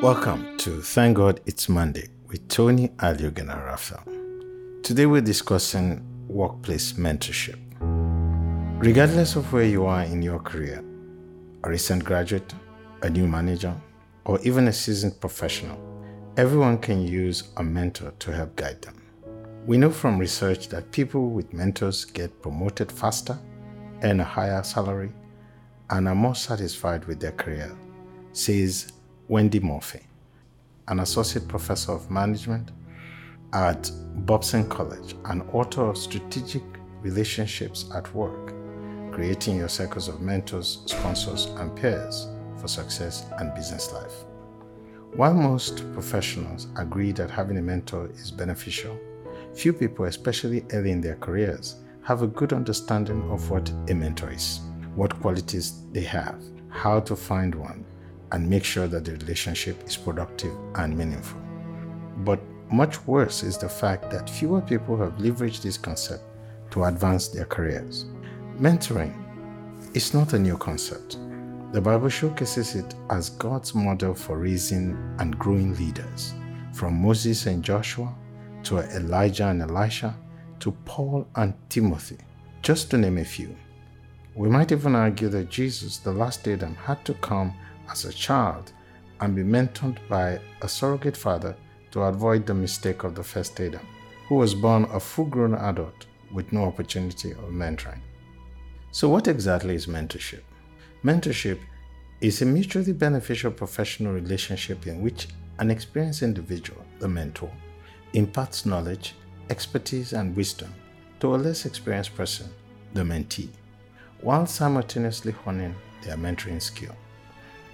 Welcome to Thank God It's Monday with Tony Aliogan and. Today we're discussing workplace mentorship. Regardless of where you are in your career, a recent graduate, a new manager, or even a seasoned professional, everyone can use a mentor to help guide them. We know from research that people with mentors get promoted faster, earn a higher salary, and are more satisfied with their career, says Wendy Murphy, an associate professor of management at Babson College and author of Strategic Relationships at Work, creating your circles of mentors, sponsors, and peers for success and business life. While most professionals agree that having a mentor is beneficial, few people, especially early in their careers, have a good understanding of what a mentor is, what qualities they have, how to find one, and make sure that the relationship is productive and meaningful. But much worse is the fact that fewer people have leveraged this concept to advance their careers. Mentoring is not a new concept. The Bible showcases it as God's model for raising and growing leaders, from Moses and Joshua to Elijah and Elisha to Paul and Timothy, just to name a few. We might even argue that Jesus, the last Adam, had to come as a child and be mentored by a surrogate father to avoid the mistake of the first Adam, who was born a full grown adult with no opportunity of mentoring. So, what exactly is mentorship? Mentorship is a mutually beneficial professional relationship in which an experienced individual, the mentor, imparts knowledge, expertise, and wisdom to a less experienced person, the mentee, while simultaneously honing their mentoring skill.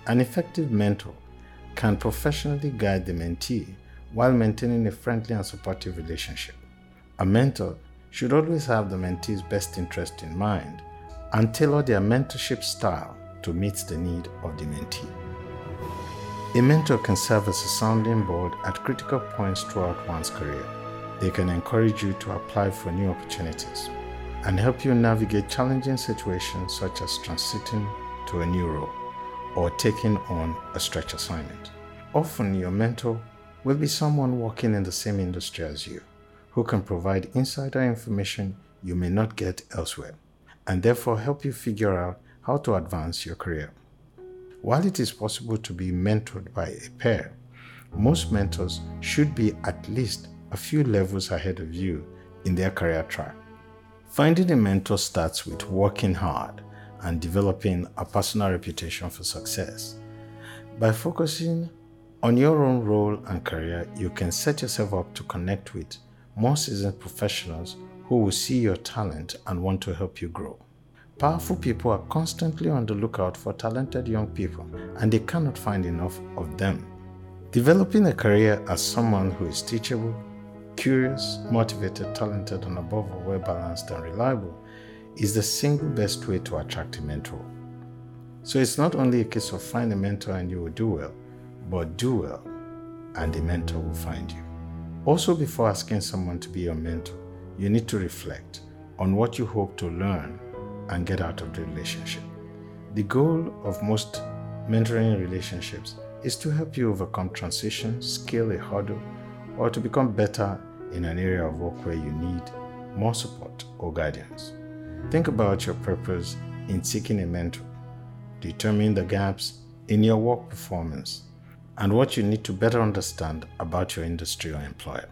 An effective mentor can professionally guide the mentee while maintaining a friendly and supportive relationship. A mentor should always have the mentee's best interest in mind and tailor their mentorship style to meet the need of the mentee. A mentor can serve as a sounding board at critical points throughout one's career. They can encourage you to apply for new opportunities and help you navigate challenging situations such as transiting to a new role or taking on a stretch assignment. Often, your mentor will be someone working in the same industry as you, who can provide insider information you may not get elsewhere, and therefore help you figure out how to advance your career. While it is possible to be mentored by a pair, most mentors should be at least a few levels ahead of you in their career track. Finding a mentor starts with working hard and developing a personal reputation for success. By focusing on your own role and career, you can set yourself up to connect with more seasoned professionals who will see your talent and want to help you grow. Powerful people are constantly on the lookout for talented young people, and they cannot find enough of them. Developing a career as someone who is teachable, curious, motivated, talented, and above all well balanced and reliable is the single best way to attract a mentor. So it's not only a case of find a mentor and you will do well, but do well and the mentor will find you. Also, before asking someone to be your mentor, you need to reflect on what you hope to learn and get out of the relationship. The goal of most mentoring relationships is to help you overcome transition, scale a hurdle, or to become better in an area of work where you need more support or guidance. Think about your purpose in seeking a mentor. Determine the gaps in your work performance and what you need to better understand about your industry or employer.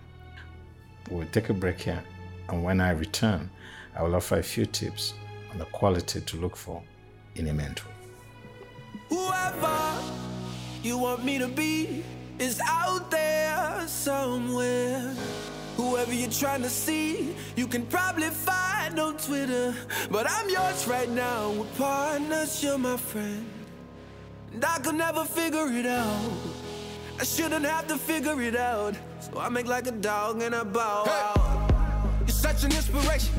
We'll take a break here, and when I return, I will offer a few tips on the quality to look for in a mentor. Whoever you want me to be is out there somewhere. Whoever you're trying to see, you can probably find on Twitter. But I'm yours right now. We're partners, you're my friend. And I could never figure it out. I shouldn't have to figure it out. So I make like a dog and I bow hey. out. You're such an inspiration.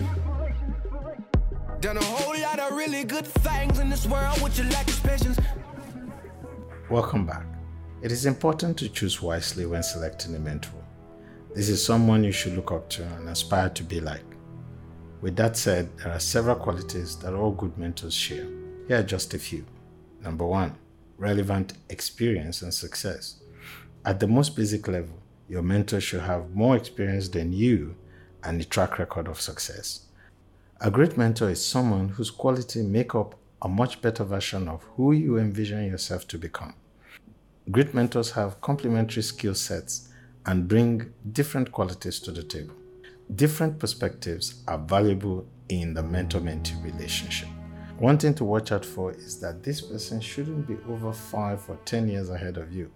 Done a whole lot of really good things in this world with your lack of patience. Welcome back. It is important to choose wisely when selecting a mentor. This is someone you should look up to and aspire to be like. With that said, there are several qualities that all good mentors share. Here are just a few. Number one, relevant experience and success. At the most basic level, your mentor should have more experience than you and a track record of success. A great mentor is someone whose quality make up a much better version of who you envision yourself to become. Great mentors have complementary skill sets and bring different qualities to the table. Different perspectives are valuable in the mentor mentee relationship. One thing to watch out for is that this person shouldn't be over 5 or 10 years ahead of you.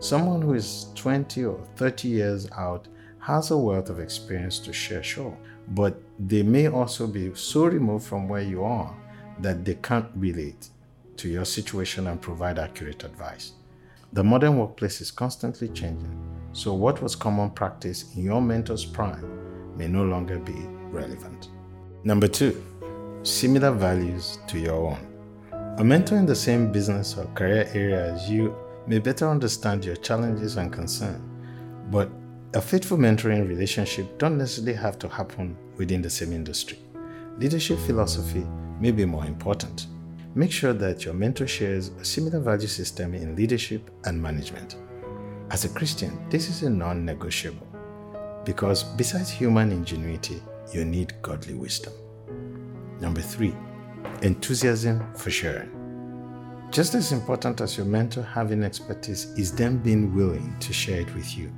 Someone who is 20 or 30 years out has a wealth of experience to share, sure, but they may also be so removed from where you are that they can't relate to your situation and provide accurate advice. The modern workplace is constantly changing, so what was common practice in your mentor's prime may no longer be relevant. Number two, similar values to your own. A mentor in the same business or career area as you may better understand your challenges and concerns, but a faithful mentoring relationship don't necessarily have to happen within the same industry. Leadership philosophy may be more important. Make sure that your mentor shares a similar value system in leadership and management. As a Christian, this is a non negotiable because besides human ingenuity, you need godly wisdom. Number three, enthusiasm for sharing. Just as important as your mentor having expertise is them being willing to share it with you.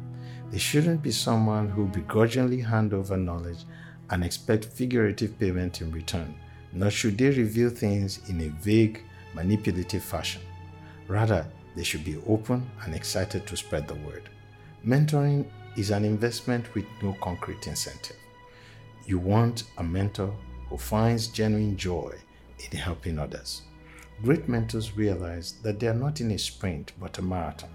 They shouldn't be someone who begrudgingly hand over knowledge and expect figurative payment in return, nor should they reveal things in a vague, manipulative fashion. Rather, they should be open and excited to spread the word. Mentoring is an investment with no concrete incentive. You want a mentor who finds genuine joy in helping others. Great mentors realize that they are not in a sprint but a marathon,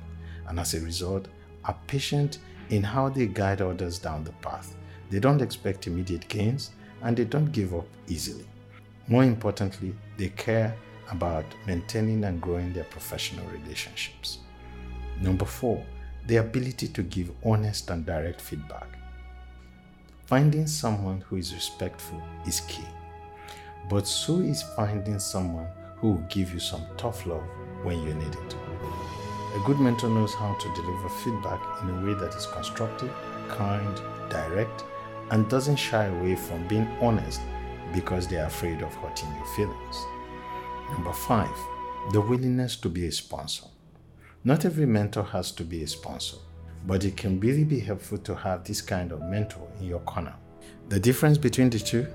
and as a result, are patient in how they guide others down the path. They don't expect immediate gains and they don't give up easily. More importantly, they care about maintaining and growing their professional relationships. Number four, the ability to give honest and direct feedback. Finding someone who is respectful is key, but so is finding someone who will give you some tough love when you need it. A good mentor knows how to deliver feedback in a way that is constructive, kind, direct, and doesn't shy away from being honest because they are afraid of hurting your feelings. Number five, the willingness to be a sponsor. Not every mentor has to be a sponsor, but it can really be helpful to have this kind of mentor in your corner. The difference between the two?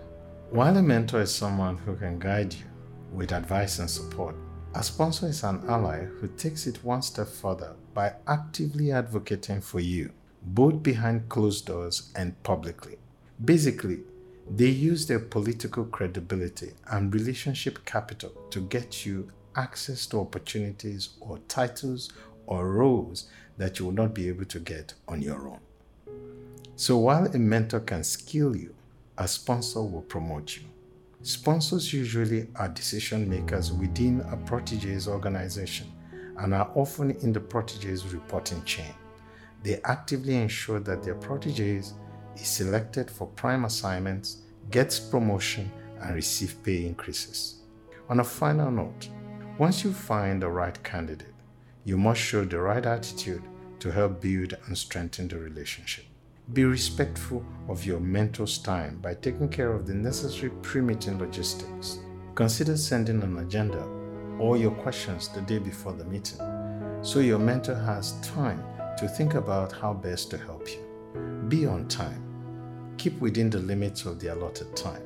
While a mentor is someone who can guide you with advice and support, a sponsor is an ally who takes it one step further by actively advocating for you, both behind closed doors and publicly. Basically, they use their political credibility and relationship capital to get you access to opportunities or titles or roles that you will not be able to get on your own. So while a mentor can skill you, a sponsor will promote you. Sponsors usually are decision makers within a protege's organization and are often in the protege's reporting chain. They actively ensure that their proteges is selected for prime assignments, gets promotion, and receive pay increases. On a final note, once you find the right candidate, you must show the right attitude to help build and strengthen the relationship. Be respectful of your mentor's time by taking care of the necessary pre-meeting logistics. Consider sending an agenda or your questions the day before the meeting so your mentor has time to think about how best to help you. Be on time. Keep within the limits of the allotted time.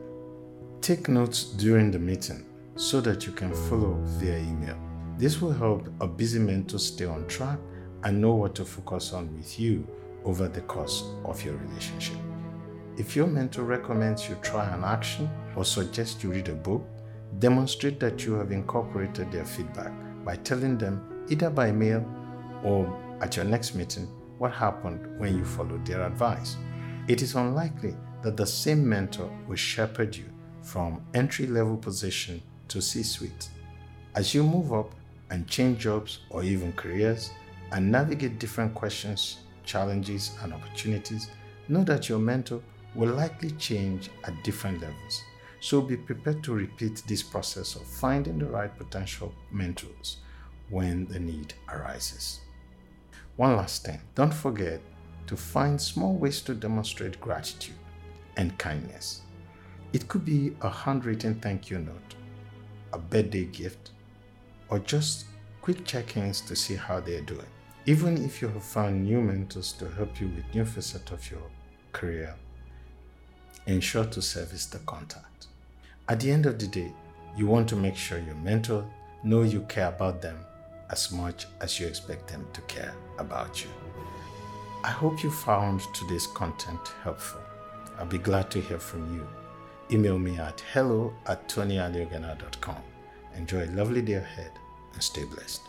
Take notes during the meeting so that you can follow via email. This will help a busy mentor stay on track and know what to focus on with you over the course of your relationship. If your mentor recommends you try an action or suggests you read a book, demonstrate that you have incorporated their feedback by telling them either by mail or at your next meeting what happened when you followed their advice. It is unlikely that the same mentor will shepherd you from entry level position to C suite. As you move up and change jobs or even careers and navigate different questions challenges, and opportunities, know that your mentor will likely change at different levels. So be prepared to repeat this process of finding the right potential mentors when the need arises. One last thing don't forget to find small ways to demonstrate gratitude and kindness. It could be a handwritten thank you note, a birthday gift, or just quick check ins to see how they're doing. Even if you have found new mentors to help you with new facets of your career, ensure to service the contact. At the end of the day, you want to make sure your mentor know you care about them as much as you expect them to care about you. I hope you found today's content helpful. I'll be glad to hear from you. Email me at hello at tonyaliogana.com. Enjoy a lovely day ahead and stay blessed.